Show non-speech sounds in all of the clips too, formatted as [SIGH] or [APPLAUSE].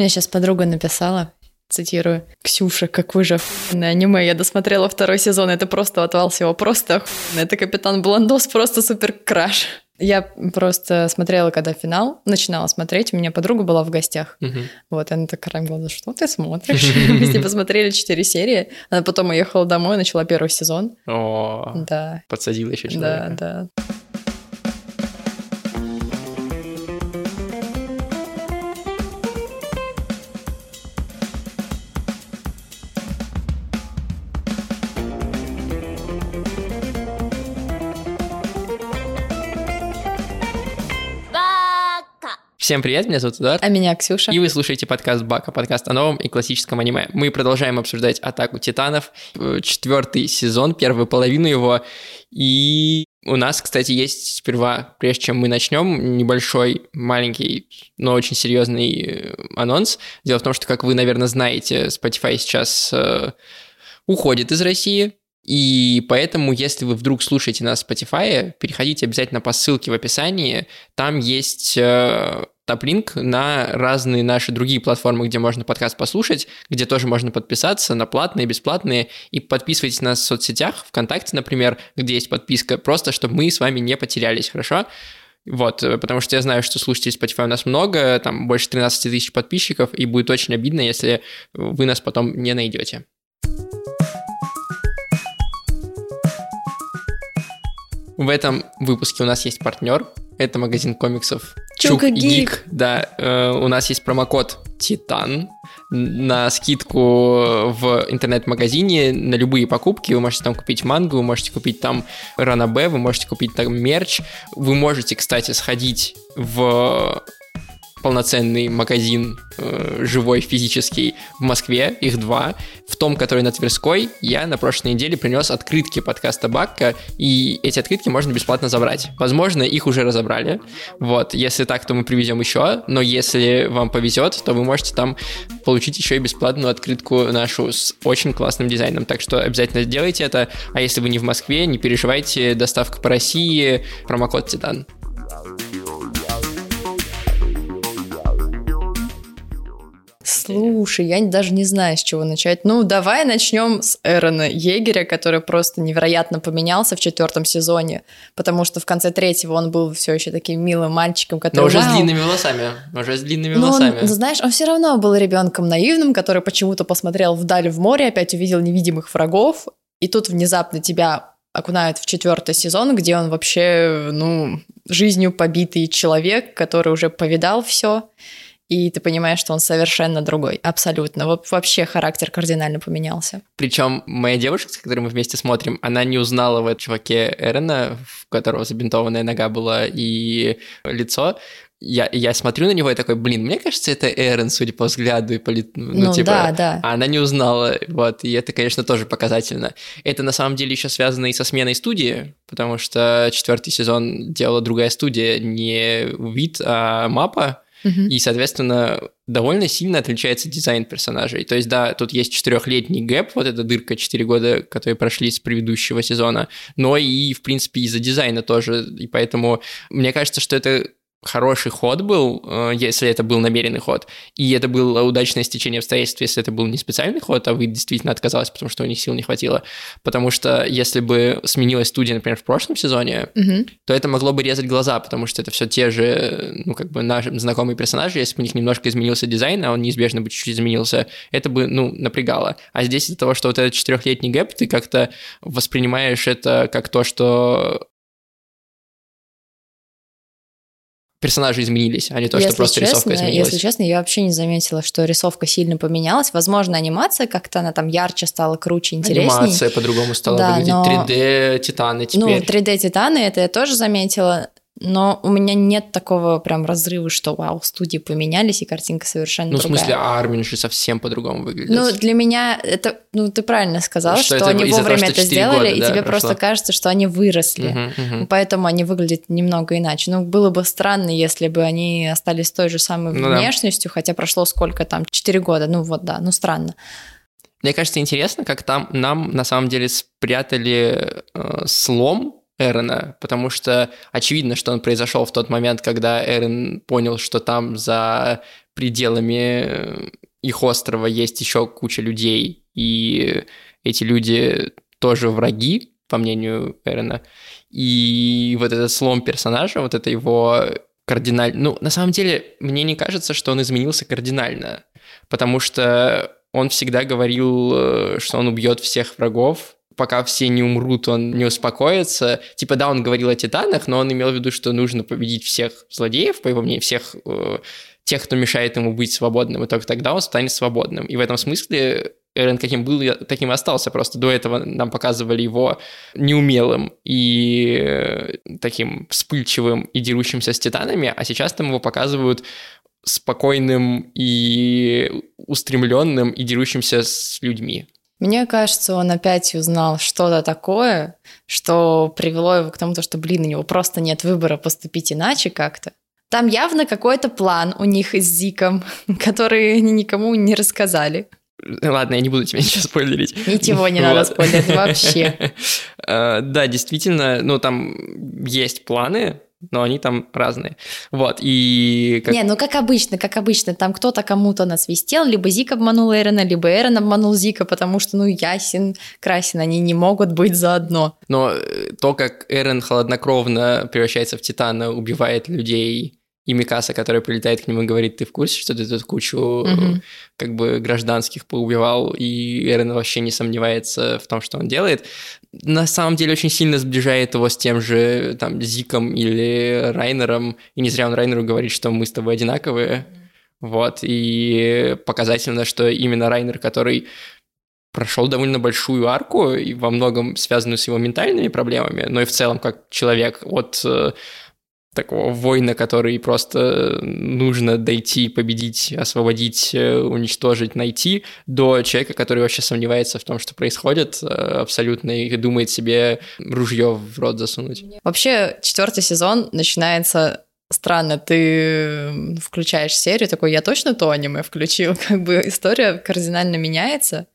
Мне сейчас подруга написала, цитирую, «Ксюша, какой же охуенное аниме, я досмотрела второй сезон, это просто отвал всего, просто охуенно, это Капитан Бландос, просто супер краш». Я просто смотрела, когда финал, начинала смотреть, у меня подруга была в гостях. Мгм. Вот, она такая глаза, что ты смотришь? [LAUGHS] Мы с ней посмотрели четыре серии, она потом уехала домой, начала первый сезон. О, Да, подсадил еще да, человека. да. Всем привет, меня зовут Эдуард. А меня Ксюша. И вы слушаете подкаст Бака, подкаст о новом и классическом аниме. Мы продолжаем обсуждать «Атаку титанов», э, четвертый сезон, первую половину его. И у нас, кстати, есть сперва, прежде чем мы начнем, небольшой, маленький, но очень серьезный э, анонс. Дело в том, что, как вы, наверное, знаете, Spotify сейчас э, уходит из России, и поэтому, если вы вдруг слушаете нас в Spotify, переходите обязательно по ссылке в описании. Там есть э, топ-линк на разные наши другие платформы, где можно подкаст послушать, где тоже можно подписаться на платные, бесплатные. И подписывайтесь на нас в соцсетях, ВКонтакте, например, где есть подписка, просто чтобы мы с вами не потерялись, хорошо? Вот, э, потому что я знаю, что слушателей Spotify у нас много, там больше 13 тысяч подписчиков, и будет очень обидно, если вы нас потом не найдете. В этом выпуске у нас есть партнер. Это магазин комиксов Чук и Гик. Да, э, у нас есть промокод Титан на скидку в интернет-магазине на любые покупки. Вы можете там купить мангу, вы можете купить там ранобе, вы можете купить там мерч. Вы можете, кстати, сходить в полноценный магазин э, живой физический в Москве, их два. В том, который на Тверской, я на прошлой неделе принес открытки подкаста Бакка, и эти открытки можно бесплатно забрать. Возможно, их уже разобрали. Вот, если так, то мы привезем еще, но если вам повезет, то вы можете там получить еще и бесплатную открытку нашу с очень классным дизайном. Так что обязательно сделайте это. А если вы не в Москве, не переживайте, доставка по России, промокод Титан. Слушай, я даже не знаю, с чего начать. Ну, давай начнем с Эрона Егеря, который просто невероятно поменялся в четвертом сезоне, потому что в конце третьего он был все еще таким милым мальчиком, который... Но уже с длинными волосами. Уже с длинными Но он, волосами. знаешь, он все равно был ребенком наивным, который почему-то посмотрел вдаль в море, опять увидел невидимых врагов, и тут внезапно тебя окунают в четвертый сезон, где он вообще, ну, жизнью побитый человек, который уже повидал все, и ты понимаешь, что он совершенно другой, абсолютно. Вот вообще характер кардинально поменялся. Причем моя девушка, с которой мы вместе смотрим, она не узнала в этом чуваке Эрена, в которого забинтованная нога была и лицо. Я, я смотрю на него и такой, блин, мне кажется, это Эрен, судя по взгляду и по ли- ну, Ну, типа, да, да. а она не узнала, вот, и это, конечно, тоже показательно. Это на самом деле еще связано и со сменой студии, потому что четвертый сезон делала другая студия, не вид, а мапа, И, соответственно, довольно сильно отличается дизайн персонажей. То есть, да, тут есть четырехлетний gap, вот эта дырка 4 года, которые прошли с предыдущего сезона, но и, в принципе, из-за дизайна тоже. И поэтому мне кажется, что это хороший ход был, э, если это был намеренный ход, и это было удачное стечение обстоятельств, если это был не специальный ход, а вы действительно отказалась, потому что у них сил не хватило. Потому что если бы сменилась студия, например, в прошлом сезоне, Мгм. то это могло бы резать глаза, потому что это все те же, ну, как бы наши знакомые персонажи, если бы у них немножко изменился дизайн, а он неизбежно бы чуть-чуть изменился, это бы, ну, напрягало. А здесь из-за того, что вот этот четырехлетний гэп, ты как-то воспринимаешь это как то, что персонажи изменились, а не то, что просто рисовка честно, изменилась. Если честно, я вообще не заметила, что рисовка сильно поменялась. Возможно, анимация как-то она там ярче стала, круче, интересней. Анимация по-другому стала Да, выглядеть. но- 3D Титаны теперь. Ну, 3D Титаны, это я тоже заметила. Но у меня нет такого прям разрыва, что вау, студии поменялись, и картинка совершенно Ну, в другая. смысле, а Армин же совсем по-другому выглядит. Ну, для меня это, ну, ты правильно сказал, Что что, они того, вовремя что это 4 сделали, года, и да, тебе прошло. просто кажется, что они выросли. Мгм, мгм. Поэтому они выглядят немного иначе. Ну, было бы странно, если бы они остались той же самой Ну да. внешностью, хотя прошло сколько там, 4 года. Ну вот, да, ну странно. Мне кажется, интересно, как там нам на самом деле спрятали э, слом Эрона, потому что очевидно, что он произошел в тот момент, когда Эрон понял, что там за пределами их острова есть еще куча людей, и эти люди тоже враги, по мнению Эрена. И вот этот слом персонажа, вот это его кардинально... Ну, на самом деле, мне не кажется, что он изменился кардинально, потому что он всегда говорил, э, что он убьет всех врагов, пока все не умрут, он не успокоится. Типа, да, он говорил о титанах, но он имел в виду, что нужно победить всех злодеев, по его мнению, всех э, тех, кто мешает ему быть свободным, и только тогда он станет свободным. И в этом смысле Эрен каким был, таким и остался. Просто до этого нам показывали его неумелым и э, таким вспыльчивым и дерущимся с титанами, а сейчас там его показывают спокойным и устремленным и дерущимся с людьми. Мне кажется, он опять узнал что-то такое, что привело его к тому, что, блин, у него просто нет выбора поступить иначе как-то. Там явно какой-то план у них с Зиком, [LAUGHS] который они никому не рассказали. Ладно, я не буду тебе [LAUGHS] ничего спойлерить. Ничего не надо спойлерить вообще. [LAUGHS] Э, да, действительно, ну там есть планы, но они там разные. Вот, и... Как... Не, ну как обычно, как обычно, там кто-то кому-то насвистел, либо Зик обманул Эрена, либо Эрен обманул Зика, потому что, ну, ясен, красен, они не могут быть заодно. Но э, то, как Эрен холоднокровно превращается в Титана, убивает людей, и Микаса, которая прилетает к нему и говорит, ты в курсе, что ты тут кучу mm-hmm. как бы гражданских поубивал, и Эрен вообще не сомневается в том, что он делает. На самом деле очень сильно сближает его с тем же там Зиком или Райнером, и не зря он Райнеру говорит, что мы с тобой одинаковые. Вот, и показательно, что именно Райнер, который прошел довольно большую арку, и во многом связанную с его ментальными проблемами, но и в целом как человек от э, такого воина, который просто нужно дойти, победить, освободить, э, уничтожить, найти, до человека, который вообще сомневается в том, что происходит э, абсолютно, и думает себе ружье в рот засунуть. Вообще, четвертый сезон начинается странно, ты включаешь серию, такой, я точно то аниме включил, [LAUGHS] как бы история кардинально меняется,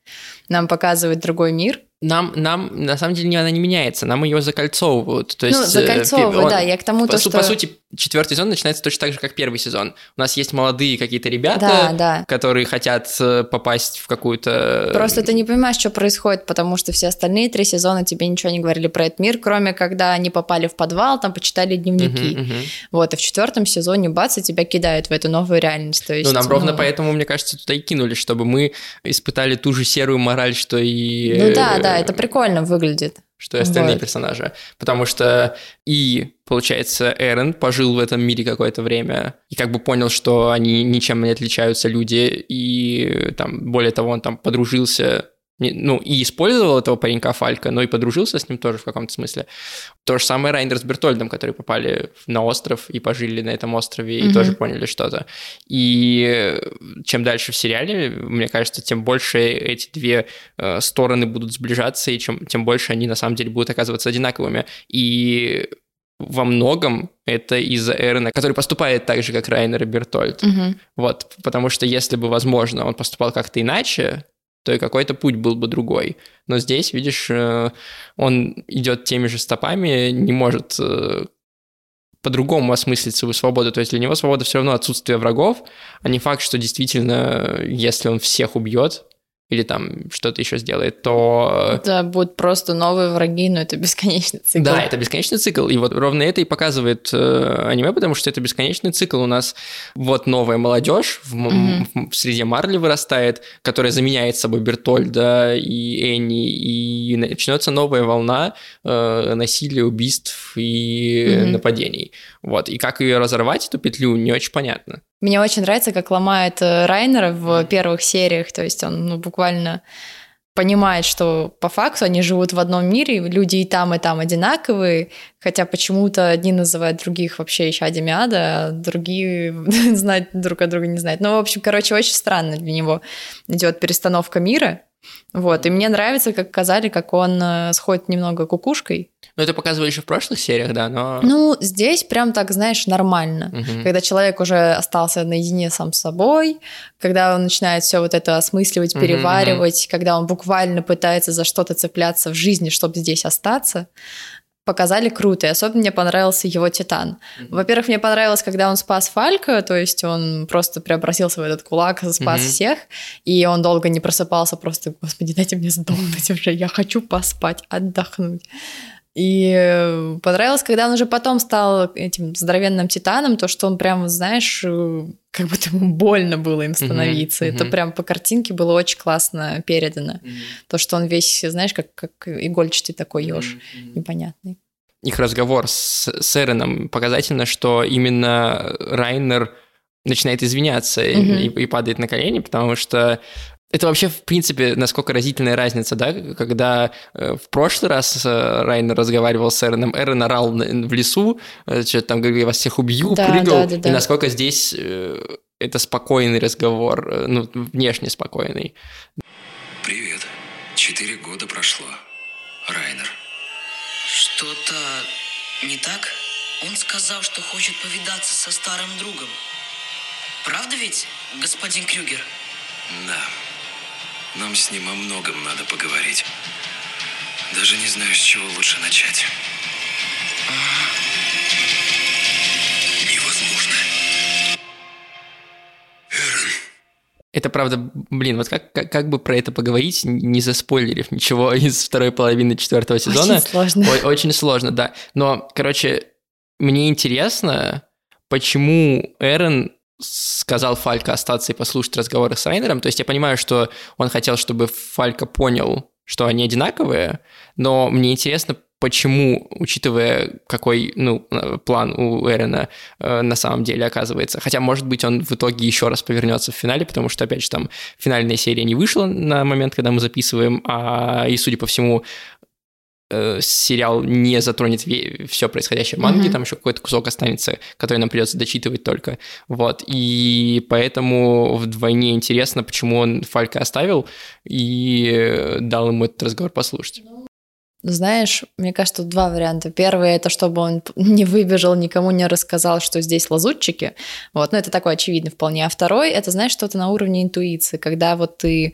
нам показывает другой мир, нам, нам, на самом деле, она не меняется, нам ее закольцовывают. То ну, есть, ну, закольцовывают, он, да, я к тому, по, то, что... По сути, четвертый сезон начинается точно так же, как первый сезон. У нас есть молодые какие-то ребята, да, да. которые хотят э, попасть в какую-то... Просто ты не понимаешь, что происходит, потому что все остальные три сезона тебе ничего не говорили про этот мир, кроме когда они попали в подвал, там почитали дневники. Uh-huh, uh-huh. Вот, и в четвертом сезоне бац, и тебя кидают в эту новую реальность. То есть, ну, нам ну... ровно поэтому, мне кажется, туда и кинули, чтобы мы испытали ту же серую мораль, что и... Ну да, да, это прикольно выглядит что и остальные вот. персонажи. Потому что и, получается, Эрен пожил в этом мире какое-то время и как бы понял, что они ничем не отличаются люди, и там, более того, он там подружился ну, и использовал этого паренька Фалька, но и подружился с ним тоже в каком-то смысле. То же самое Райнер с Бертольдом, которые попали на остров и пожили на этом острове, и mm-hmm. тоже поняли что-то. И чем дальше в сериале, мне кажется, тем больше эти две э, стороны будут сближаться, и чем, тем больше они на самом деле будут оказываться одинаковыми. И во многом это из-за Эрена, который поступает так же, как Райнер и Бертольд. Mm-hmm. Вот, потому что если бы, возможно, он поступал как-то иначе, то и какой-то путь был бы другой. Но здесь, видишь, э, он идет теми же стопами, не может э, по-другому осмыслить свою свободу. То есть для него свобода все равно отсутствие врагов, а не факт, что действительно, если он всех убьет, или там что-то еще сделает, то... Да, будут просто новые враги, но это бесконечный цикл. Да, это бесконечный цикл, и вот ровно это и показывает э, аниме, потому что это бесконечный цикл. У нас вот новая молодежь в, mm-hmm. в среде Марли вырастает, которая заменяет собой Бертольда и Энни, и начнется новая волна э, насилия, убийств и mm-hmm. нападений. Вот, и как ее разорвать, эту петлю, не очень понятно. Мне очень нравится, как ломает э, Райнера в первых сериях, то есть он ну, буквально понимает, что по факту они живут в одном мире, люди и там, и там одинаковые, хотя почему-то одни называют других вообще еще Адемиада, а другие [LAUGHS] знать друг о друга не знают. Ну, в общем, короче, очень странно для него идет перестановка мира, вот, и мне нравится, как сказали, как он э, сходит немного кукушкой. Ну, это показывали еще в прошлых сериях, да, но... Ну, здесь прям так, знаешь, нормально. Угу. Когда человек уже остался наедине сам с собой, когда он начинает все вот это осмысливать, переваривать, угу. когда он буквально пытается за что-то цепляться в жизни, чтобы здесь остаться. Показали круто, и особенно мне понравился его Титан. Во-первых, мне понравилось, когда он спас Фалька, то есть он просто преобразился в этот кулак, спас mm-hmm. всех, и он долго не просыпался, просто, господи, дайте мне сдохнуть уже, я хочу поспать, отдохнуть. И понравилось, когда он уже потом стал этим здоровенным титаном, то, что он прям, знаешь, э, как будто ему больно было им становиться. Mm-hmm. Это прям по картинке было очень классно передано. Mm-hmm. То, что он весь, знаешь, как, как игольчатый такой еж, mm-hmm. непонятный. Их разговор с, с Эреном показательно, что именно Райнер начинает извиняться mm-hmm. и, и падает на колени, потому что это вообще, в принципе, насколько разительная разница, да, когда э, в прошлый раз э, Райнер разговаривал с Эроном, Эрон орал в лесу, э, что-то там говорил, я вас всех убью, да, прыгал, да, да, да. и насколько здесь э, это спокойный разговор, э, ну, внешне спокойный. Привет. Четыре года прошло. Райнер. Что-то не так? Он сказал, что хочет повидаться со старым другом. Правда ведь, господин Крюгер? Да. Нам с ним о многом надо поговорить. Даже не знаю, с чего лучше начать. Невозможно. Эрен. Это правда, блин, вот как, как, как бы про это поговорить, не заспойлерив ничего [LAUGHS] из второй половины четвертого сезона. Очень сложно. О, очень сложно, да. Но, короче, мне интересно, почему Эрен сказал Фалька остаться и послушать разговоры с Райнером. То есть я понимаю, что он хотел, чтобы Фалька понял, что они одинаковые, но мне интересно, почему, учитывая, какой ну, план у Эрена э, на самом деле оказывается. Хотя, может быть, он в итоге еще раз повернется в финале, потому что, опять же, там финальная серия не вышла на момент, когда мы записываем, а, и, судя по всему, э, сериал не затронет все происходящее в манге, mm-hmm. там еще какой-то кусок останется, который нам придется дочитывать только. Вот. И поэтому вдвойне интересно, почему он Фалька оставил и дал ему этот разговор послушать. Знаешь, мне кажется, тут два варианта. Первый это чтобы он не выбежал, никому не рассказал, что здесь лазутчики. Вот, ну это такое очевидно вполне. А второй это, знаешь, что-то на уровне интуиции, когда вот ты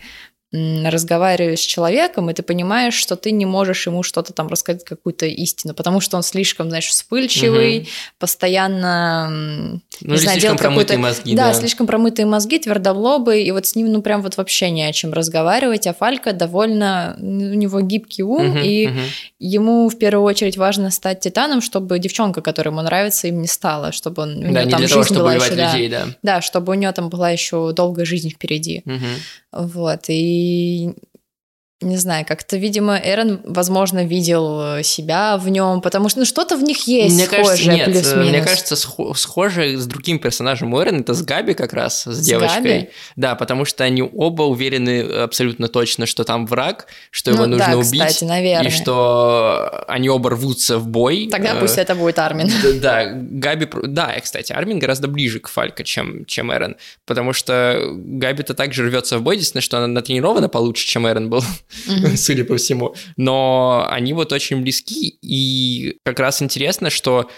разговариваешь с человеком, и ты понимаешь, что ты не можешь ему что-то там рассказать, какую-то истину, потому что он слишком, знаешь, вспыльчивый, угу. постоянно, ну, не знаю, делает какой-то... мозги, да, да, слишком промытые мозги, твердолобый, и вот с ним, ну, прям вот вообще не о чем разговаривать, а Фалька довольно, у него гибкий ум, угу, и угу. ему в первую очередь важно стать титаном, чтобы девчонка, которая ему нравится, им не стала, чтобы он, у да, не там для жизнь того, чтобы была еще, людей, да. да. Да, чтобы у нее там была еще долгая жизнь впереди. Угу. Вот, и i не знаю, как-то, видимо, Эрон, возможно, видел э, себя в нем, потому что ну, что-то в них есть мне схожее, кажется, нет, плюс-минус. Мне кажется, схоже с другим персонажем у Эрон, это с Габи как раз, с, с девочкой. Габи? Да, потому что они оба уверены абсолютно точно, что там враг, что его ну, нужно да, убить, кстати, наверное. и что они оба рвутся в бой. Тогда пусть это будет Армин. Да, Габи... Да, кстати, Армин гораздо ближе к Фалько, чем, чем Эрон, потому что Габи-то также рвется в бой, единственное, что она натренирована получше, чем Эрон был, [LAUGHS] судя по всему. Но они вот очень близки, и как раз интересно, что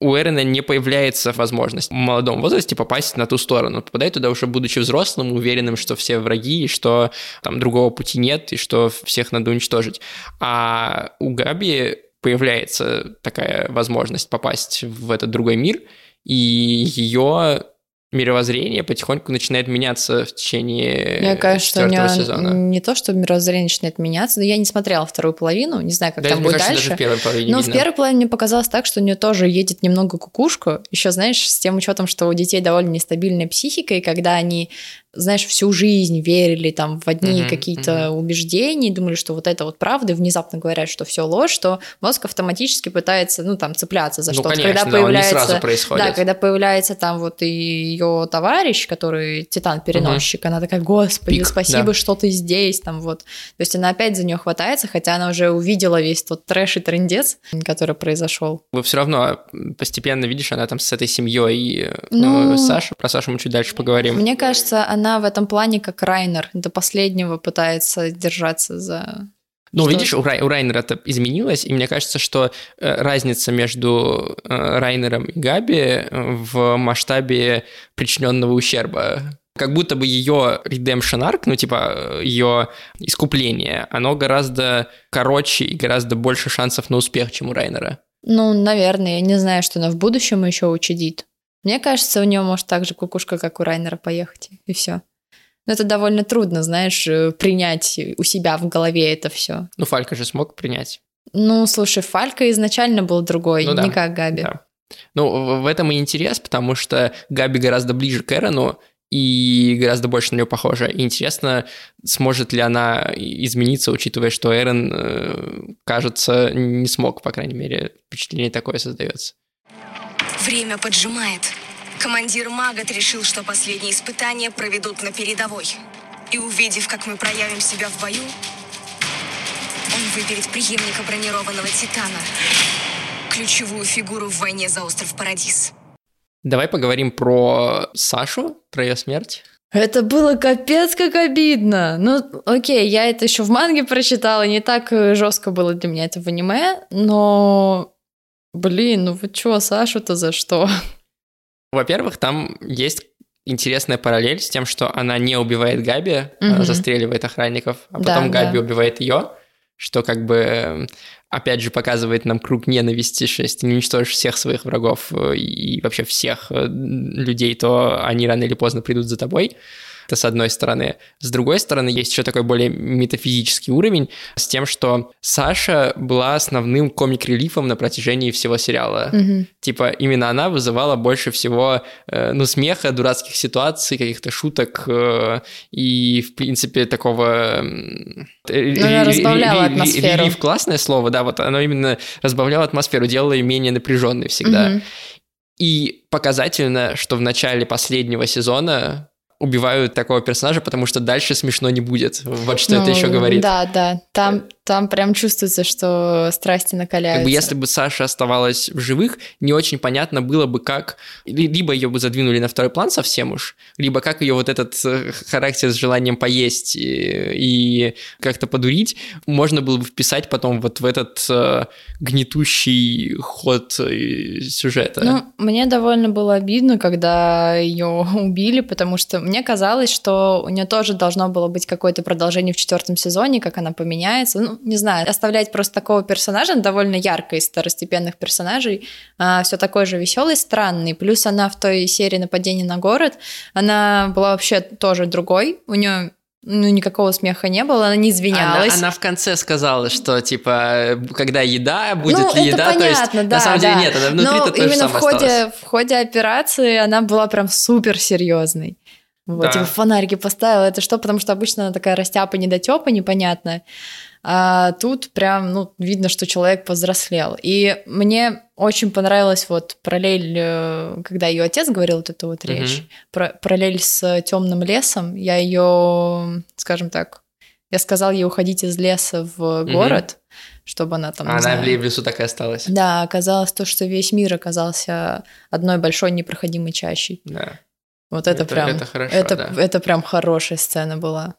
у Эрена не появляется возможность в молодом возрасте попасть на ту сторону. Попадает туда уже будучи взрослым, уверенным, что все враги, и что там другого пути нет, и что всех надо уничтожить. А у Габи появляется такая возможность попасть в этот другой мир, и ее мировоззрение потихоньку начинает меняться в течение Мне кажется, у нее сезона. не то, что мировоззрение начинает меняться, но я не смотрела вторую половину, не знаю, как да, там будет кажется, дальше. Даже в первой половине но видно. в первой половине мне показалось так, что у нее тоже едет немного кукушку. Еще, знаешь, с тем учетом, что у детей довольно нестабильная психика, и когда они знаешь, всю жизнь верили там в одни mm-hmm, какие-то mm-hmm. убеждения, думали, что вот это вот правда, и внезапно говорят, что все ложь, что мозг автоматически пытается, ну, там, цепляться за ну, что-то. Конечно, когда да, появляется, не сразу происходит. Да, когда появляется там вот и ее товарищ, который титан-переносчик, mm-hmm. она такая, господи, Пик, спасибо, да. что ты здесь, там вот. То есть она опять за нее хватается, хотя она уже увидела весь тот трэш и трендец, который произошел. Вы все равно постепенно видишь, она там с этой семьей, ну, ну Саша, про Сашу мы чуть дальше поговорим. Мне кажется, она в этом плане как Райнер до последнего пытается держаться за ну, что? видишь, у, Рай, у Райнера это изменилось, и мне кажется, что э, разница между э, Райнером и Габи в масштабе причиненного ущерба как будто бы ее redemption arc, ну, типа, ее искупление, оно гораздо короче и гораздо больше шансов на успех, чем у Райнера. Ну, наверное, я не знаю, что она в будущем еще учудит. Мне кажется, у нее может так же кукушка, как у Райнера, поехать, и все. Но это довольно трудно, знаешь, э, принять у себя в голове это все. Ну, Фалька же смог принять. Ну, слушай, Фалька изначально был другой, Ну да, не как Габи. Да. Ну, в- этом и интерес, потому что Габи гораздо ближе к Эрону и гораздо больше на нее похожа. И интересно, сможет ли она измениться, учитывая, что Эрон, э, кажется, не смог, по крайней мере, впечатление такое создается. Время поджимает. Командир Магот решил, что последние испытания проведут на передовой. И увидев, как мы проявим себя в бою, он выберет преемника бронированного Титана. Ключевую фигуру в войне за остров Парадис. Давай поговорим про Сашу, про ее смерть. Это было капец как обидно. Ну, окей, я это еще в манге прочитала, не так э, жестко было для меня это в аниме, но, блин, ну вы чё, Сашу-то за что? Во-первых, там есть интересная параллель с тем, что она не убивает Габи, Мгм. застреливает охранников, а Да, потом Габи да. убивает ее, что как бы опять же показывает нам круг ненависти, что если ты не уничтожишь всех своих врагов э, и вообще всех э, людей, то они рано или поздно придут за тобой. Это с одной стороны. С другой стороны, есть еще такой более метафизический уровень с тем, что Саша была основным комик-релифом на протяжении всего сериала. Мгм. Типа, именно она вызывала больше всего, э, ну, смеха, дурацких ситуаций, каких-то шуток э, и, в принципе, такого... м, ре- она разбавляла атмосферу. Релиф классное слово, да, вот оно именно разбавляло атмосферу, делало ее менее напряженной всегда. Мгм. И показательно, что в начале последнего сезона убивают такого персонажа, потому что дальше смешно не будет. Вот что это Ну, еще говорит. Да, да, там, там прям чувствуется, что страсти накаляются. Как бы если бы Саша оставалась в живых, не очень понятно было бы, как... ли- Либо ее бы задвинули на второй план совсем уж, либо как ее вот этот э, характер с желанием поесть и, и как-то подурить, можно было бы вписать потом вот в этот э, гнетущий ход э, сюжета. Ну, мне довольно было обидно, когда ее [LAUGHS] убили, потому что мне казалось, что у нее тоже должно было быть какое-то продолжение в четвертом сезоне, как она поменяется. Ну, не знаю, оставлять просто такого персонажа, он довольно ярко из второстепенных персонажей, все такой же веселый, странный. Плюс она в той серии нападения на город, она была вообще тоже другой. У нее ну, никакого смеха не было, она не извинялась. Она, она в конце сказала, что типа, когда еда, будет ну, ли это еда, понятно, то есть да, на самом деле да. нет, она внутри Но то именно в ходе, осталось. в ходе операции она была прям супер серьезной. Вот, Да. типа фонарики поставила, это что? Потому что обычно она такая растяпа, недотепа, непонятная. А тут прям, ну, видно, что человек повзрослел. И мне очень понравилась вот параллель, э, когда ее отец говорил вот эту вот Мгм. речь, про- параллель с темным лесом. Я ее, скажем так, я сказал ей уходить из леса в город, чтобы она там, она знаю, в лесу так и осталась. да, оказалось то, что весь мир оказался одной большой непроходимой чащей. Да. Вот это, Это- прям... это хорошо, это, да. это прям хорошая сцена была.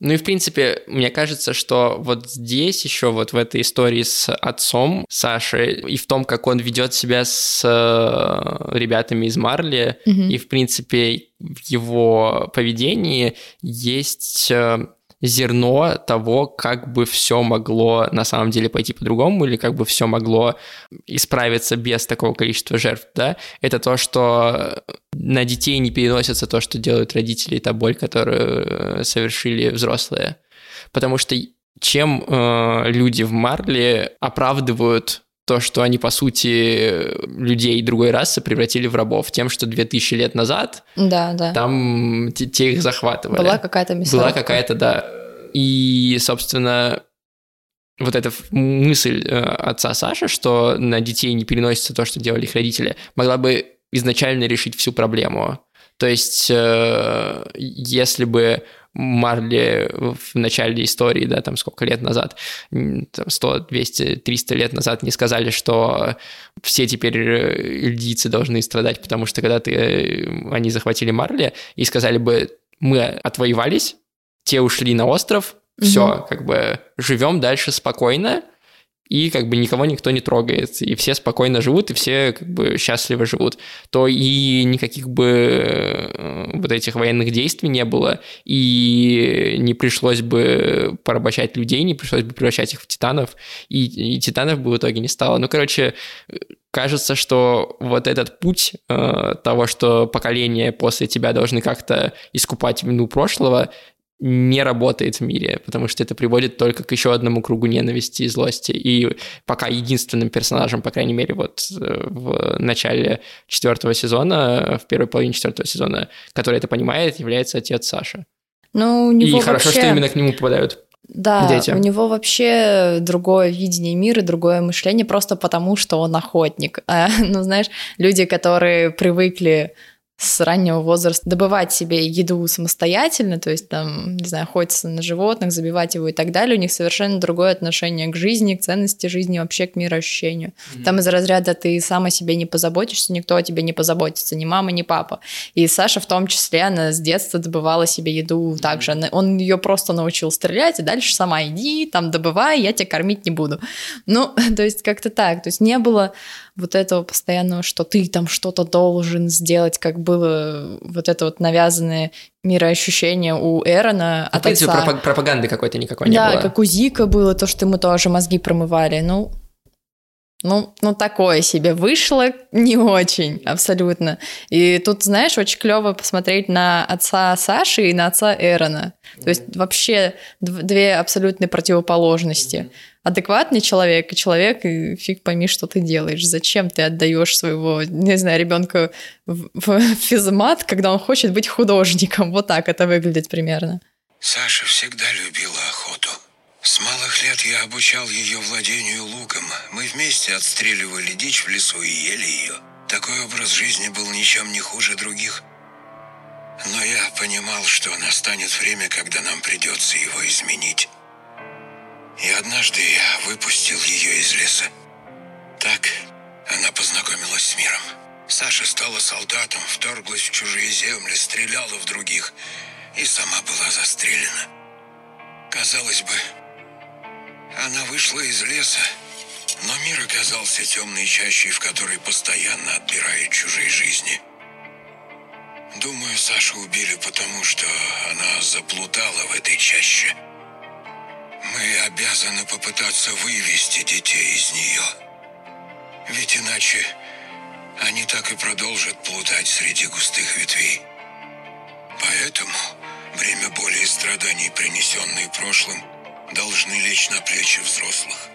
Ну и в принципе, мне кажется, что вот здесь еще вот в этой истории с отцом Саши и в том, как он ведет себя с э, ребятами из Марли, Мгм. и в принципе в его поведении есть э, зерно того, как бы все могло на самом деле пойти по-другому, или как бы все могло исправиться без такого количества жертв, да, это то, что на детей не переносится то, что делают родители, и та боль, которую э, совершили взрослые. Потому что чем э, люди в Марле оправдывают то, что они, по сути, людей другой расы превратили в рабов, тем, что 2000 лет назад Да, да. там те, те их захватывали. Была какая-то Была мясорубка. какая-то, да. И, собственно, вот эта мысль э, отца Саши, что на детей не переносится то, что делали их родители, могла бы изначально решить всю проблему. То есть, э, если бы Марли в начале истории, да, там сколько лет назад, там 100, 200, 300 лет назад не сказали, что все теперь э, ильдийцы должны страдать, потому что когда ты, э, они захватили Марли и сказали бы, мы отвоевались, те ушли на остров, все, Мгм. как бы живем дальше спокойно, и как бы никого никто не трогает, и все спокойно живут, и все как бы счастливо живут, то и никаких бы э, вот этих военных действий не было, и не пришлось бы порабощать людей, не пришлось бы превращать их в титанов, и, и титанов бы в итоге не стало. Ну, короче, кажется, что вот этот путь э, того, что поколения после тебя должны как-то искупать вину прошлого, не работает в мире, потому что это приводит только к еще одному кругу ненависти и злости. И пока единственным персонажем, по крайней мере, вот э, в начале четвертого сезона, в первой половине четвертого сезона, который это понимает, является отец Саша. Ну, у него и хорошо, вообще... что именно к нему попадают. Да, дети. у него вообще другое видение мира, другое мышление, просто потому что он охотник. [LAUGHS] А, ну, знаешь, люди, которые привыкли с раннего возраста добывать себе еду самостоятельно, то есть там, не знаю, охотиться на животных, забивать его и так далее, у них совершенно другое отношение к жизни, к ценности жизни, вообще к мироощущению. Mm-hmm. Там из разряда ты сам о себе не позаботишься, никто о тебе не позаботится, ни мама, ни папа. И Саша в том числе, она с детства добывала себе еду mm-hmm. также. Он ее просто научил стрелять, и дальше сама иди, там добывай, я тебя кормить не буду. Ну, [LAUGHS] то есть как-то так. То есть не было вот этого постоянного, что ты там что-то должен сделать, как было вот это вот навязанное мироощущение у Эрона ну, от отца. Пропаг- пропаганды какой-то никакой не да, было. Да, как у Зика было, то, что ему тоже мозги промывали. Ну, ну, ну, такое себе вышло не очень, абсолютно. И тут, знаешь, очень клево посмотреть на отца Саши и на отца Эрона. То есть вообще две абсолютные противоположности. Mm-hmm адекватный человек и человек, и фиг пойми, что ты делаешь. Зачем ты отдаешь своего, не знаю, ребенка в, в [LAUGHS] физмат, когда он хочет быть художником? Вот так это выглядит примерно. Саша всегда любила охоту. С малых лет я обучал ее владению луком. Мы вместе отстреливали дичь в лесу и ели ее. Такой образ жизни был ничем не хуже других. Но я понимал, что настанет время, когда нам придется его изменить. И однажды я выпустил ее из леса. Так она познакомилась с миром. Саша стала солдатом, вторглась в чужие земли, стреляла в других и сама была застрелена. Казалось бы, она вышла из леса, но мир оказался темной чащей, в которой постоянно отбирают чужие жизни. Думаю, Сашу убили потому, что она заплутала в этой чаще – мы обязаны попытаться вывести детей из нее. Ведь иначе они так и продолжат плутать среди густых ветвей. Поэтому время боли и страданий, принесенные прошлым, должны лечь на плечи взрослых.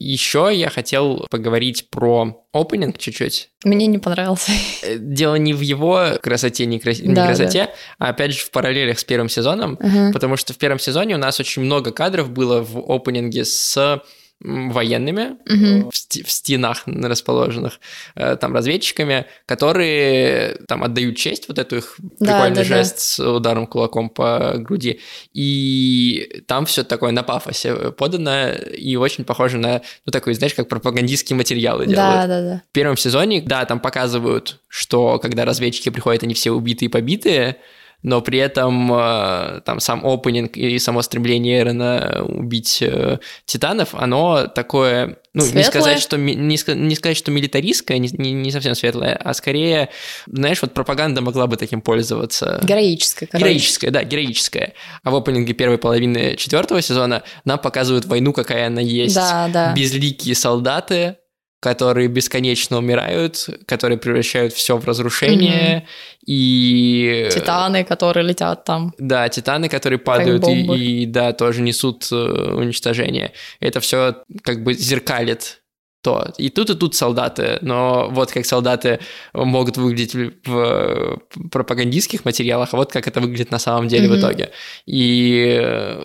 Еще я хотел поговорить про опенинг чуть-чуть. Мне не понравился. Э, дело не в его красоте, не, крас... да, не красоте, да. а опять же в параллелях с первым сезоном, угу. потому что в первом сезоне у нас очень много кадров было в опенинге с военными угу. в, в стенах расположенных, э, там разведчиками, которые там отдают честь, вот эту их прикольный да, да, жест да. с ударом кулаком по груди. И там все такое на пафосе подано и очень похоже на, ну, такой, знаешь, как пропагандистские материалы делают. Да, да, да. В первом сезоне, да, там показывают, что когда разведчики приходят, они все убитые и побитые, но при этом э, там сам опенинг и само стремление Эрона убить э, титанов, оно такое, ну, светлое? не сказать, что не, не сказать, что милитаристское, не, не, не совсем светлое, а скорее, знаешь, вот пропаганда могла бы таким пользоваться. Героическое, короче. Героическое, да, героическое. А в опенинге первой половины четвертого сезона нам показывают войну, какая она есть. Да, да. Безликие солдаты, которые бесконечно умирают, которые превращают все в разрушение, mm-hmm. и... Титаны, которые летят там. Да, титаны, которые падают и, и, да, тоже несут э, уничтожение. Это все как бы зеркалит то. И тут, и тут солдаты, но вот как солдаты могут выглядеть в пропагандистских материалах, а вот как это выглядит на самом деле mm-hmm. в итоге. И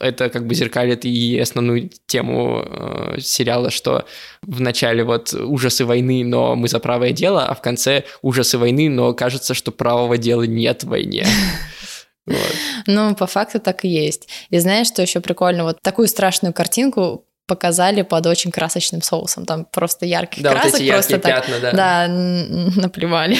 это как бы зеркалит и основную тему э, сериала, что в начале вот ужасы войны, но мы за правое дело, а в конце ужасы войны, но кажется, что правого дела нет в войне. [LAUGHS] Вот. Ну, по факту так и есть. И знаешь, что еще прикольно? Вот такую страшную картинку показали под очень красочным соусом. Там просто ярких да, красок. Вот эти просто пятна, так, да. Да, наплевали.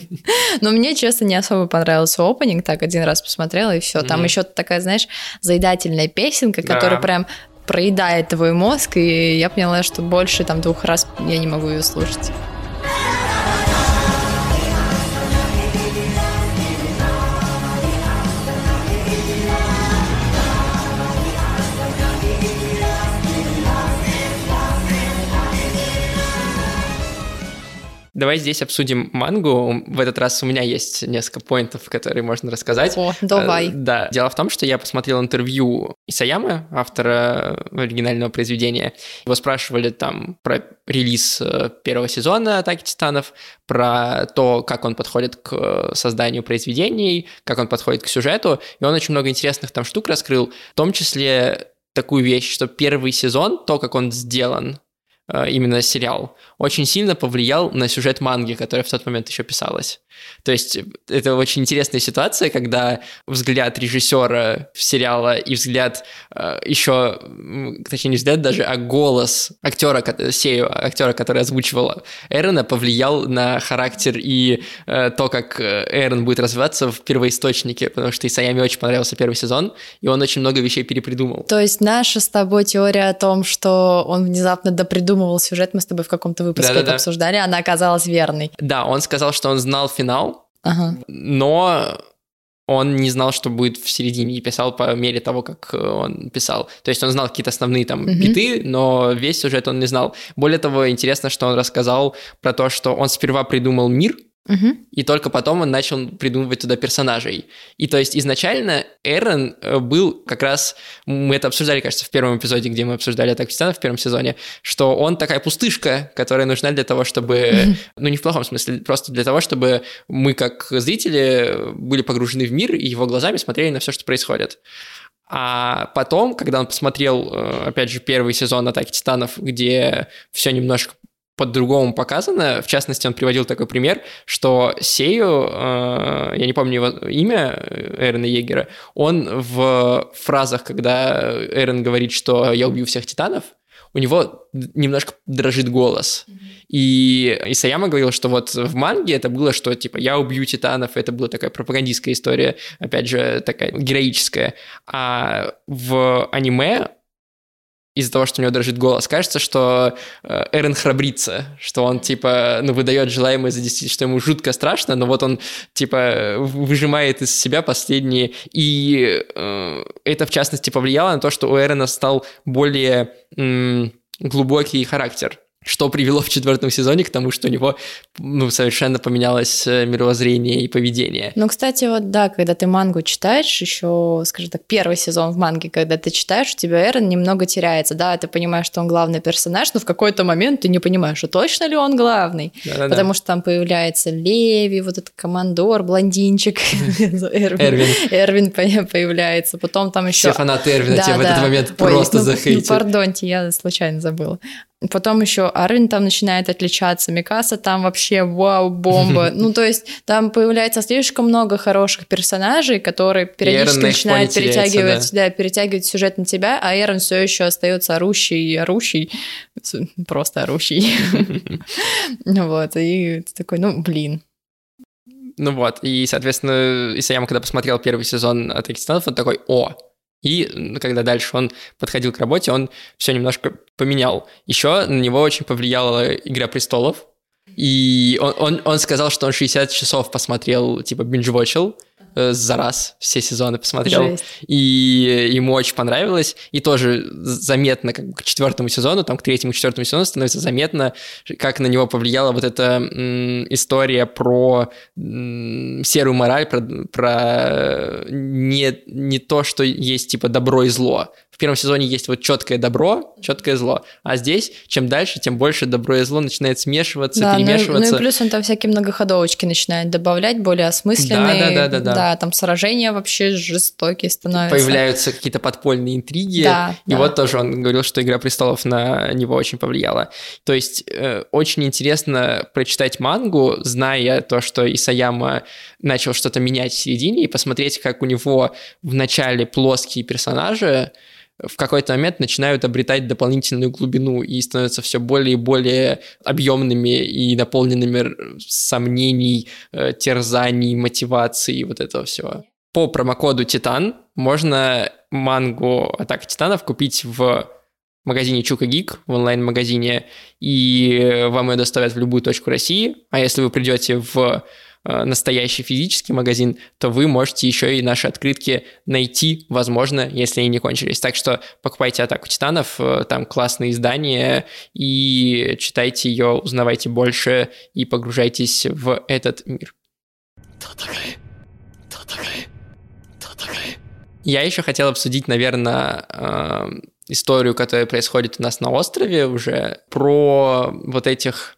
[LAUGHS] Но мне, честно, не особо понравился опенинг. Так, один раз посмотрела, и все. Там еще такая, знаешь, заедательная песенка, которая прям проедает твой мозг, и я поняла, что больше там двух раз я не могу ее слушать. Давай здесь обсудим мангу. В этот раз у меня есть несколько поинтов, которые можно рассказать. О, давай. Э, да. Дело в том, что я посмотрел интервью Исаямы, автора оригинального произведения. Его спрашивали там про релиз э, первого сезона «Атаки титанов», про то, как он подходит к созданию произведений, как он подходит к сюжету. И он очень много интересных там штук раскрыл, в том числе такую вещь, что первый сезон, то, как он сделан, э, именно сериал, очень сильно повлиял на сюжет манги, которая в тот момент еще писалась. То есть это очень интересная ситуация, когда взгляд режиссера сериала и взгляд э, еще, точнее не взгляд даже, а голос актера, Сею, актера, который озвучивал Эрона, повлиял на характер и э, то, как э, Эрон будет развиваться в первоисточнике, потому что Исаями очень понравился первый сезон, и он очень много вещей перепридумал. То есть наша с тобой теория о том, что он внезапно допридумывал сюжет, мы с тобой в каком-то выпуске Да-да-да. это обсуждали, она оказалась верной. Да, он сказал, что он знал финал, ага. но он не знал, что будет в середине, и писал по мере того, как э, он писал. То есть он знал какие-то основные там mm-hmm. биты, но весь сюжет он не знал. Более того, интересно, что он рассказал про то, что он сперва придумал мир, Угу. И только потом он начал придумывать туда персонажей. И то есть изначально Эрон э, был как раз, мы это обсуждали, кажется, в первом эпизоде, где мы обсуждали Атаку Титанов в первом сезоне, что он такая пустышка, которая нужна для того, чтобы, ну не в плохом смысле, просто для того, чтобы мы как зрители были погружены в мир и его глазами смотрели на все, что происходит. А потом, когда он посмотрел, э, опять же, первый сезон «Атаки Титанов», где все немножко по-другому показано. В частности, он приводил такой пример, что Сею, э, я не помню его имя, Эрена Егера, он в фразах, когда Эрен говорит, что «я убью всех титанов», у него немножко дрожит голос. Mm-hmm. И Исаяма говорил, что вот в манге это было, что типа я убью титанов, это была такая пропагандистская история, опять же, такая героическая. А в аниме из-за того, что у него дрожит голос, кажется, что э, Эрен храбрится, что он, типа, ну, выдает желаемое за действительно, что ему жутко страшно, но вот он, типа, выжимает из себя последние. И э, это, в частности, повлияло на то, что у Эрена стал более м- глубокий характер что привело в четвертом сезоне к тому, что у него ну, совершенно поменялось э, мировоззрение и поведение. Ну, кстати, вот да, когда ты мангу читаешь, еще, скажем так, первый сезон в манге, когда ты читаешь, у тебя Эрон немного теряется. Да, ты понимаешь, что он главный персонаж, но в какой-то момент ты не понимаешь, что точно ли он главный. Да-да-да. Потому что там появляется Леви, вот этот командор, блондинчик. [LAUGHS] Эрвин. Эрвин появляется. Потом там еще... Все фанаты Эрвина тебя в этот момент просто ну. Ну, пардоньте, я случайно забыла. Потом еще Арвин там начинает отличаться, Микаса там вообще вау, бомба. [LAUGHS] Ну, то есть там появляется слишком много хороших персонажей, которые периодически начинают перетягивать, да. да, перетягивать сюжет на тебя, а Эрон все еще остается орущий, орущий, просто орущий. [LAUGHS] Вот, и ты такой, ну, блин. Ну вот, и, соответственно, Исаяма, когда посмотрел первый сезон «Атаки Титанов», он такой, о, и когда дальше он подходил к работе, он все немножко поменял. Еще на него очень повлияла «Игра престолов», и он, он, он сказал, что он 60 часов посмотрел, типа, Э, за раз все сезоны посмотрел. Жесть. И ему очень понравилось. И тоже заметно, как бы к четвертому сезону, там к третьему, четвертому сезону становится заметно, как на него повлияла вот эта м, история про м, серую мораль, про, про не, не то, что есть типа добро и зло. В первом сезоне есть вот четкое добро, четкое зло. А здесь, чем дальше, тем больше добро и зло начинает смешиваться, да, перемешиваться. Ну, ну и плюс он там всякие многоходовочки начинает добавлять, более осмысленные. Да, да, да, да, да. Да, там сражения вообще жестокие становятся. Появляются какие-то подпольные интриги. Да, и да. вот тоже он говорил, что «Игра престолов» на него очень повлияла. То есть э, очень интересно прочитать мангу, зная то, что Исаяма начал что-то менять в середине, и посмотреть, как у него в начале плоские персонажи, в какой-то момент начинают обретать дополнительную глубину и становятся все более и более объемными и наполненными сомнений, э, терзаний, мотивации и вот этого всего. По промокоду Титан можно мангу «Атака титанов» купить в магазине Чука Гик, в онлайн-магазине, и вам ее доставят в любую точку России. А если вы придете в настоящий физический магазин, то вы можете еще и наши открытки найти, возможно, если они не кончились. Так что покупайте «Атаку титанов», э, там классные издания, и читайте ее, узнавайте больше и погружайтесь в этот мир. Я еще хотел обсудить, наверное, э, историю, которая происходит у нас на острове уже, про вот этих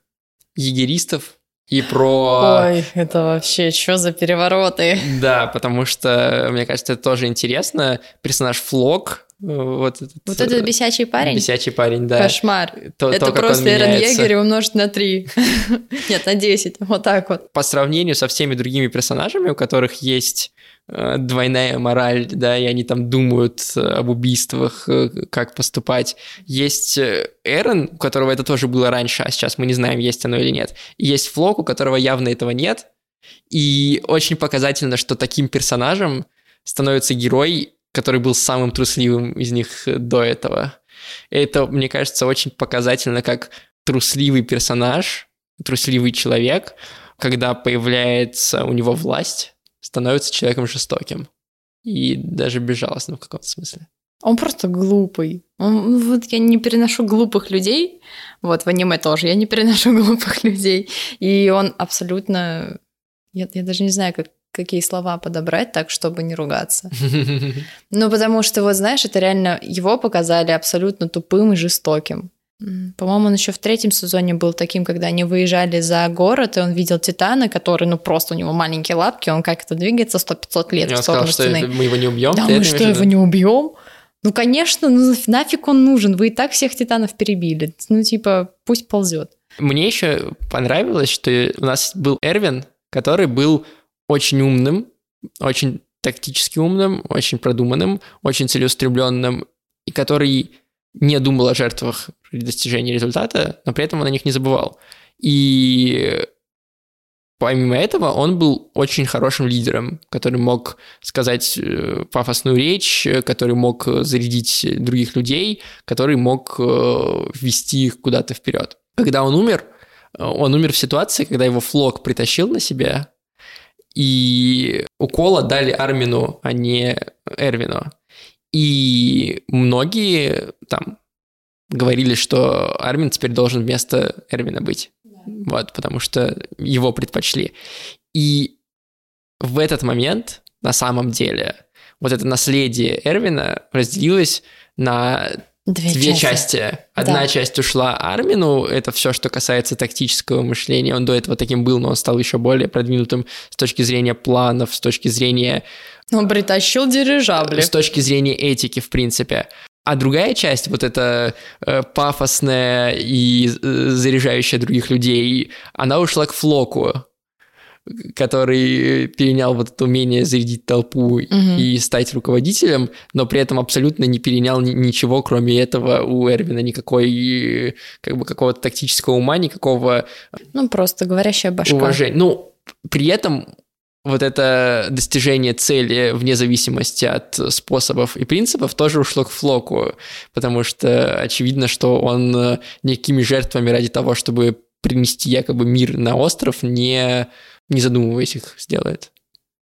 егеристов и про... Ой, это вообще что за перевороты? Да, потому что, мне кажется, это тоже интересно. Персонаж Флок, вот этот... Вот этот э, бесячий парень? Бесячий парень, да. Кошмар. То, это то, просто Эрен Егерь умножить на 3. [LAUGHS] Нет, на 10, вот так вот. По сравнению со всеми другими персонажами, у которых есть Э, двойная мораль, да, и они там думают э, об убийствах, как поступать. Есть Эрен, у которого это тоже было раньше, а сейчас мы не знаем, есть оно или нет. И есть Флок, у которого явно этого нет. И очень показательно, что таким персонажем становится герой, который был самым трусливым из них до этого. И это, мне кажется, очень показательно, как трусливый персонаж, трусливый человек, когда появляется у него власть, становится человеком жестоким и даже безжалостным в каком-то смысле. Он просто глупый. Он, ну, вот я не переношу глупых людей. Вот в аниме тоже я не переношу [LAUGHS] глупых людей. И он абсолютно... Я, я даже не знаю, как, какие слова подобрать так, чтобы не ругаться. [LAUGHS] Ну, потому что, вот знаешь, это реально... Его показали абсолютно тупым и жестоким. По-моему, он еще в третьем сезоне был таким, когда они выезжали за город, и он видел Титана, который, ну, просто у него маленькие лапки, он как это двигается 100-500 лет и в сторону сказал, стены. что мы его не убьем? Да, мы что, его не убьем? Ну, конечно, ну нафиг он нужен? Вы и так всех титанов перебили. Ну, типа, пусть ползет. Мне еще понравилось, что у нас был Эрвин, который был очень умным, очень тактически умным, очень продуманным, очень целеустремленным, и который не думал о жертвах при достижении результата, но при этом он о них не забывал. И помимо этого он был очень хорошим лидером, который мог сказать э, пафосную речь, который мог зарядить других людей, который мог э, ввести их куда-то вперед. Когда он умер, он умер в ситуации, когда его флок притащил на себя, и укола дали Армину, а не Эрвину. И многие там говорили, что Армин теперь должен вместо Эрвина быть. Да. Вот, потому что его предпочли. И в этот момент, на самом деле, вот это наследие Эрвина разделилось на Две, Две части. части. Одна да. часть ушла Армину, это все, что касается тактического мышления. Он до этого таким был, но он стал еще более продвинутым с точки зрения планов, с точки зрения... Он притащил дирижабли. С точки зрения этики, в принципе. А другая часть, вот эта э, пафосная и э, заряжающая других людей, она ушла к Флоку который перенял вот это умение зарядить толпу угу. и стать руководителем, но при этом абсолютно не перенял ничего, кроме этого у Эрвина, никакой как бы какого-то тактического ума, никакого... Ну, просто говорящая башка. Уважения. Ну, при этом вот это достижение цели вне зависимости от способов и принципов тоже ушло к Флоку, потому что очевидно, что он никакими жертвами ради того, чтобы принести якобы мир на остров, не не задумываясь их сделает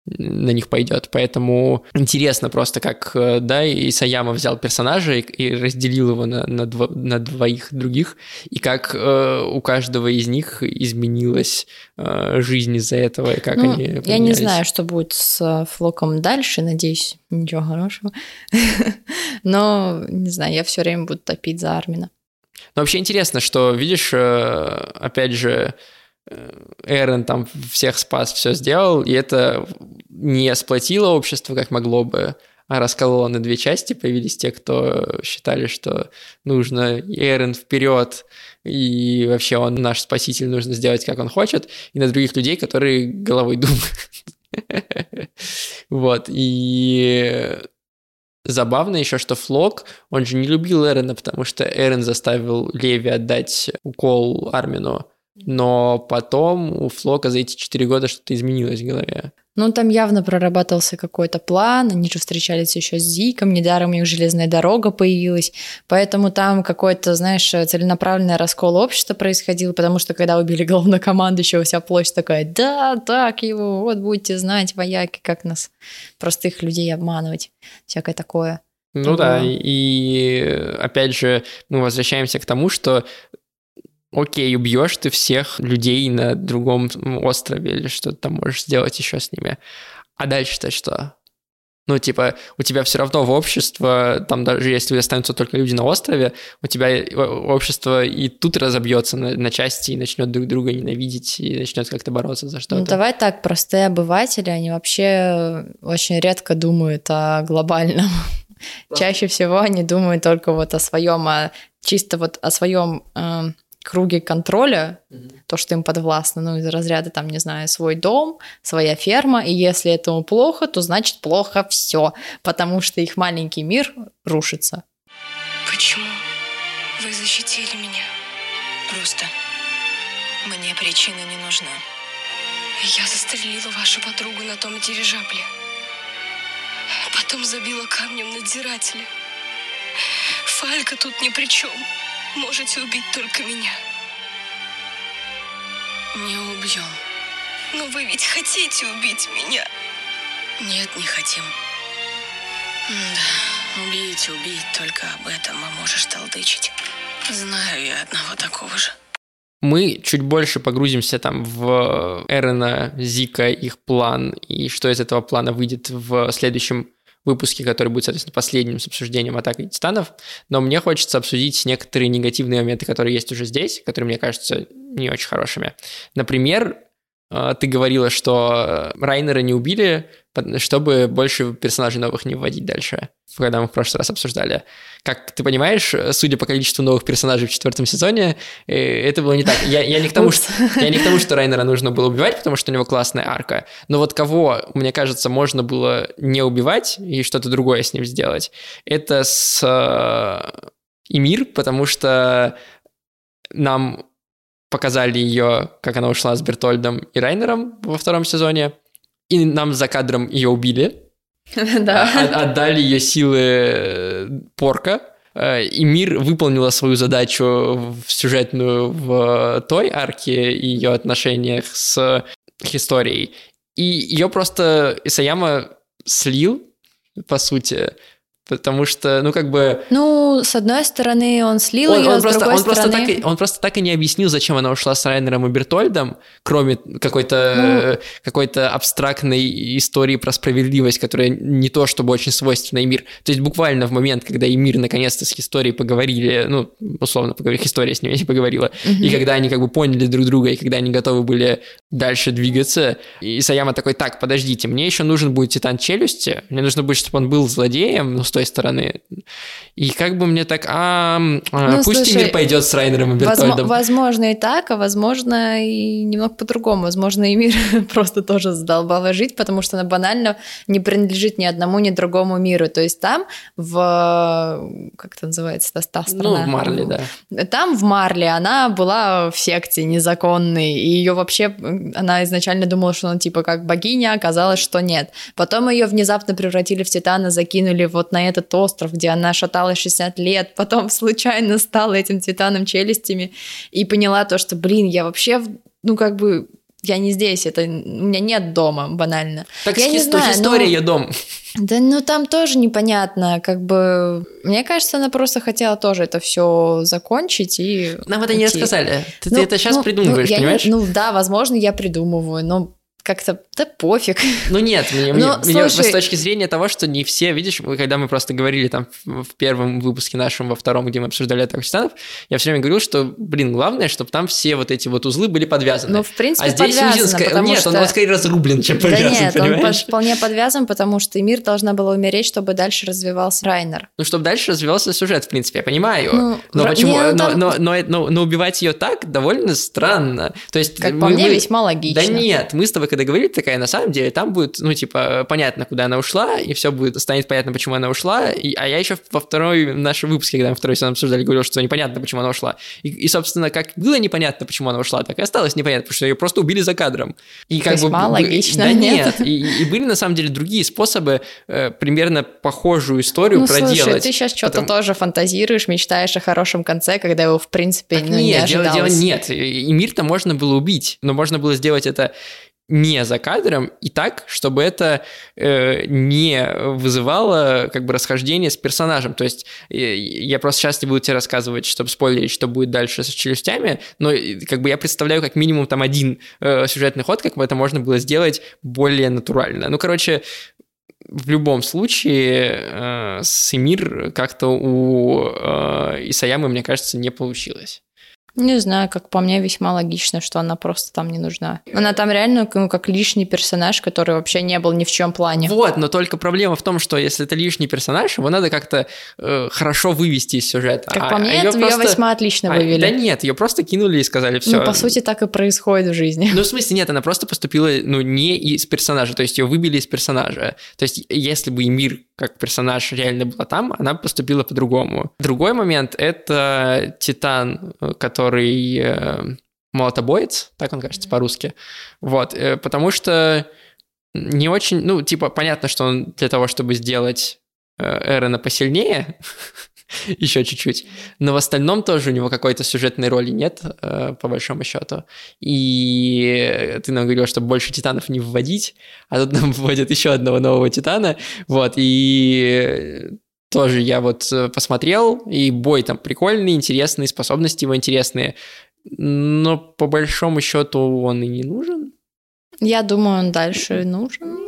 на них пойдет. Поэтому интересно просто, как, э, да, и Саяма взял персонажа и, и разделил его на, на, дво, на двоих других, и как э, у каждого из них изменилась э, жизнь из-за этого, и как ну, они поменялись. Я не знаю, что будет с э, Флоком дальше, надеюсь, ничего хорошего. [LAUGHS] Но, не знаю, я все время буду топить за Армина. Но вообще интересно, что, видишь, э, опять же, Эрен там всех спас, все сделал, и это не сплотило общество, как могло бы, а раскололо на две части. Появились те, кто считали, что нужно Эрен вперед, и вообще он наш спаситель, нужно сделать, как он хочет, и на других людей, которые головой думают. [LAUGHS] Вот, и Забавно еще, что Флок, он же не любил Эрена, потому что Эрен заставил Леви отдать укол Армину, но потом у Флока за эти четыре года что-то изменилось в голове. Ну, там явно прорабатывался какой-то план, они же встречались еще с Зиком, недаром у них железная дорога появилась, поэтому там какой-то, знаешь, целенаправленный раскол общества происходил, потому что когда убили главнокомандующего, вся площадь такая, да, так его, вот будете знать, вояки, как нас, простых людей обманывать, всякое такое. Ну да, и опять же мы возвращаемся к тому, что окей, убьешь ты всех людей на другом острове или что ты там можешь сделать еще с ними. А дальше-то что? Ну, типа, у тебя все равно в общество, там даже если останутся только люди на острове, у тебя общество и тут разобьется на, на части и начнет друг друга ненавидеть и начнет как-то бороться за что-то. Ну, давай так, простые обыватели, они вообще очень редко думают о глобальном. Чаще всего они думают только вот о своем, а чисто вот о своем э, круге контроля, то, что им подвластно, ну, из разряда, там, не знаю, свой дом, своя ферма, и если этому плохо, то значит плохо все, потому что их маленький мир рушится. Почему вы защитили меня? Просто мне причины не нужны. Я застрелила вашу подругу на том дирижабле. Потом забила камнем надзирателя. Фалька тут ни при чем. Можете убить только меня. Не убьем. Но вы ведь хотите убить меня. Нет, не хотим. Да, убить, убить, только об этом а можешь толдычить. Знаю я одного такого же. Мы чуть больше погрузимся там в Эрена, Зика, их план, и что из этого плана выйдет в следующем выпуске, который будет, соответственно, последним с обсуждением атаки титанов. Но мне хочется обсудить некоторые негативные моменты, которые есть уже здесь, которые мне кажутся не очень хорошими. Например, э, ты говорила, что Райнера не убили, чтобы больше персонажей новых не вводить дальше, когда мы в прошлый раз обсуждали. Как ты понимаешь, судя по количеству новых персонажей в четвертом сезоне, э, это было не так. Я, я не к тому, что, я не к тому, что Райнера нужно было убивать, потому что у него классная арка. Но вот кого, мне кажется, можно было не убивать и что-то другое с ним сделать, это с э, Эмир, потому что нам показали ее, как она ушла с Бертольдом и Райнером во втором сезоне, и нам за кадром ее убили, [LAUGHS] Да. от- отдали ее силы э, порка, э, и мир выполнила свою задачу в сюжетную в той арке и ее отношениях с историей. И ее просто Исаяма слил, по сути, потому что, ну, как бы... Ну, с одной стороны, он слил Он, ее, он с просто, другой он, просто стороны... так и, он просто так и не объяснил, зачем она ушла с Райнером и Бертольдом, кроме какой-то Ну. какой-то абстрактной истории про справедливость, которая не то, чтобы очень свойственна Эмир. То есть буквально в момент, когда Эмир наконец-то с историей поговорили, ну, условно поговорили, история с ними поговорила, и когда они как бы поняли друг друга, и когда они готовы были дальше двигаться, и Саяма такой, так, подождите, мне еще нужен будет Титан Челюсти, мне нужно будет, чтобы он был злодеем, с той стороны. И как бы мне так, а, а, Ну, пусть слушай, Эмир пойдет с Райнером и Возможно, Бертольдом. возможно и так, а возможно и немного по-другому. Возможно, и мир [LAUGHS] просто тоже задолбала жить, потому что она банально не принадлежит ни одному, ни другому миру. То есть там в... Как это называется? Та, та Ну, страна? в Марли, да. Там в Марле она была в секте незаконной, и ее вообще, она изначально думала, что она типа как богиня, оказалось, что нет. Потом ее внезапно превратили в Титана, закинули вот на этот остров, где она шаталась 60 лет, потом [LAUGHS] случайно стала этим Титаном челюстями и поняла то, что, блин, я вообще, ну как бы, я не здесь, это у меня нет дома, банально. Так я с не знаю, история ну- ее дом. [LAUGHS] Да, ну там тоже непонятно, как бы, мне кажется, она просто хотела тоже это все закончить и... Нам это не уйти. рассказали. Ты, Ну, ты это сейчас ну, придумываешь, ну, я не- понимаешь? ну да, возможно, я придумываю, но как-то, да пофиг. Ну нет, мне, Но, мне- мне слушай- с точки зрения того, что не все, видишь, когда мы просто говорили там в, первом выпуске нашем, во втором, где мы обсуждали атаку титанов, я все время говорил, что, блин, главное, чтобы там все вот эти вот узлы были подвязаны. Ну, в принципе, а здесь подвязано, Узин, ска- потому нет, что... он, он скорее разрублен, чем Да повязан, нет, он понимаешь? под- вполне подвязан, потому что мир должна была умереть, чтобы дальше развивался Райнер. Ну, чтобы дальше развивался сюжет, в принципе, я понимаю. Ну, но вра- почему? не, ну, но, там- но, но, но- но убивать ее так довольно странно. То есть Как мы- по мне, мы- весьма логично. Да нет, мы с тобой, когда говорили, такая, на самом деле, там будет, ну, типа, понятно, куда она ушла, и все будет, станет понятно, почему она ушла, и, а я еще во второй нашем выпуске, когда мы второй сезон обсуждали, говорил, что непонятно, почему она ушла. И, и, собственно, как было непонятно, почему она ушла, так и осталось непонятно, потому что ее просто убили за кадром. И как бы, логично, Да нет? нет, и, и были, на самом деле, другие способы э, примерно похожую историю Ну, проделать. слушай, ты сейчас что-то Потому- тоже фантазируешь, мечтаешь о хорошем конце, когда его, в принципе, Так ну, не нет, дело, дело ожидалось. нет. И мир-то можно было убить, но можно было сделать это не за кадром и так, чтобы это э, не вызывало как бы расхождение с персонажем. То есть э, я просто сейчас не буду тебе рассказывать, чтобы спойлерить, что будет дальше с челюстями, но э, как бы я представляю как минимум там один э, сюжетный ход, как бы это можно было сделать более натурально. Ну, короче, в любом случае э, с Эмир как-то у э, Исаямы, мне кажется, не получилось. Не знаю, как по мне, весьма логично, что она просто там не нужна. Она там реально ну, как лишний персонаж, который вообще не был ни в чем плане. Вот, но только проблема в том, что если это лишний персонаж, его надо как-то э, хорошо вывести из сюжета. Как А- по мне, ее просто- весьма отлично а, вывели. Да нет, ее просто кинули и сказали все. Ну, по сути, так и происходит в жизни. Ну, в смысле, нет, она просто поступила, ну, не из персонажа, то есть ее выбили из персонажа. То есть, если бы Эмир как персонаж реально была там, она поступила по-другому. Другой момент — это Титан, э, который э, молотобоец, так он кажется по-русски. Вот, э, потому что не очень, ну, типа, понятно, что он для того, чтобы сделать э, Эрена посильнее, [LAUGHS] еще чуть-чуть. Но в остальном тоже у него какой-то сюжетной роли нет, э, по большому счету. И ты нам говорил, что больше титанов не вводить, а тут нам [LAUGHS] вводят еще одного нового титана. Вот, и тоже я вот э, посмотрел, и бой там прикольный, интересный, способности его интересные. Но по большому счету он и не нужен. Я думаю, он дальше нужен.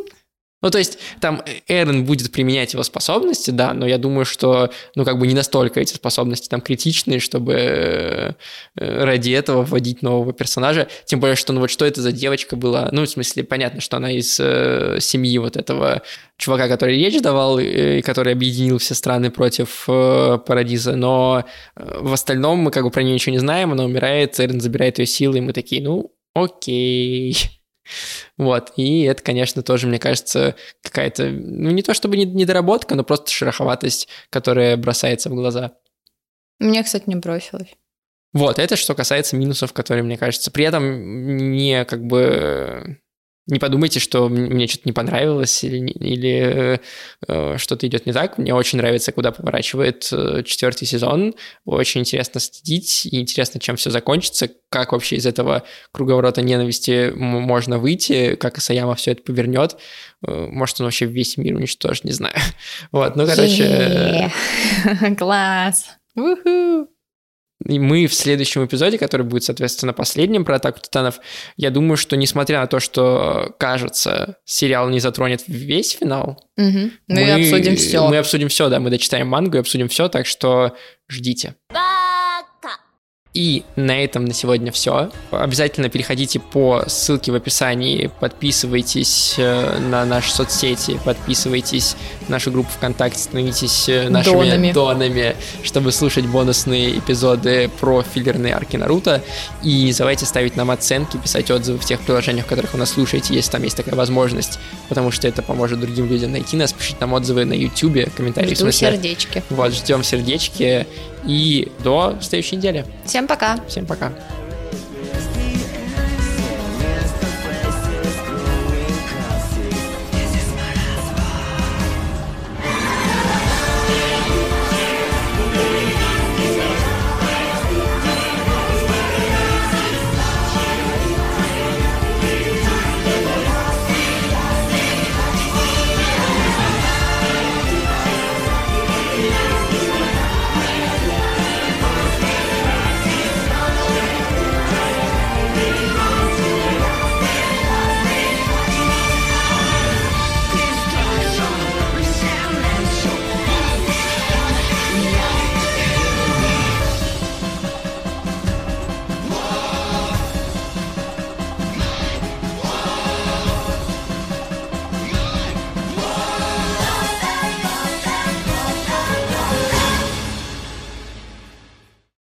Ну, то есть, там Эрен будет применять его способности, да, но я думаю, что, ну, как бы не настолько эти способности там критичные, чтобы э, ради этого вводить нового персонажа. Тем более, что, ну, вот что это за девочка была? Ну, в смысле, понятно, что она из э, семьи вот этого чувака, который речь давал, э, и который объединил все страны против э, Парадиза, но э, в остальном мы как бы про нее ничего не знаем, она умирает, Эрен забирает ее силы, и мы такие, ну, окей. Вот, и это, конечно, тоже, мне кажется, какая-то, ну, не то чтобы не- недоработка, но просто шероховатость, которая бросается в глаза. Мне, кстати, не бросилось. Вот, это что касается минусов, которые, мне кажется, при этом не как бы... Не подумайте, что мне что-то не понравилось или, или э, что-то идет не так. Мне очень нравится, куда поворачивает э, четвертый сезон. Очень интересно следить и интересно, чем все закончится, как вообще из этого круговорота ненависти можно выйти, как Исаяма все это повернет. Э, Может, он вообще весь мир уничтожит, не знаю. [LAUGHS] Вот, ну, короче... [LAUGHS] Класс. Уху. И мы в следующем эпизоде, который будет, соответственно, последним про атаку титанов, я думаю, что несмотря на то, что, кажется, сериал не затронет весь финал, Мгм. Мы обсудим все. Мы обсудим все, да, мы дочитаем мангу и обсудим все, так что ждите. И на этом на сегодня все. Обязательно переходите по ссылке в описании, подписывайтесь э, на наши соцсети, подписывайтесь на нашу группу ВКонтакте, становитесь э, нашими Донами. донами, чтобы слушать бонусные эпизоды про филлерные арки Наруто. И не забывайте ставить нам оценки, писать отзывы в тех приложениях, в которых вы нас слушаете, если там есть такая возможность, потому что это поможет другим людям найти нас. Пишите нам отзывы на YouTube, комментарии в Жду смысле. сердечки. Вот, ждем сердечки. И до следующей недели. Пока. Всем пока.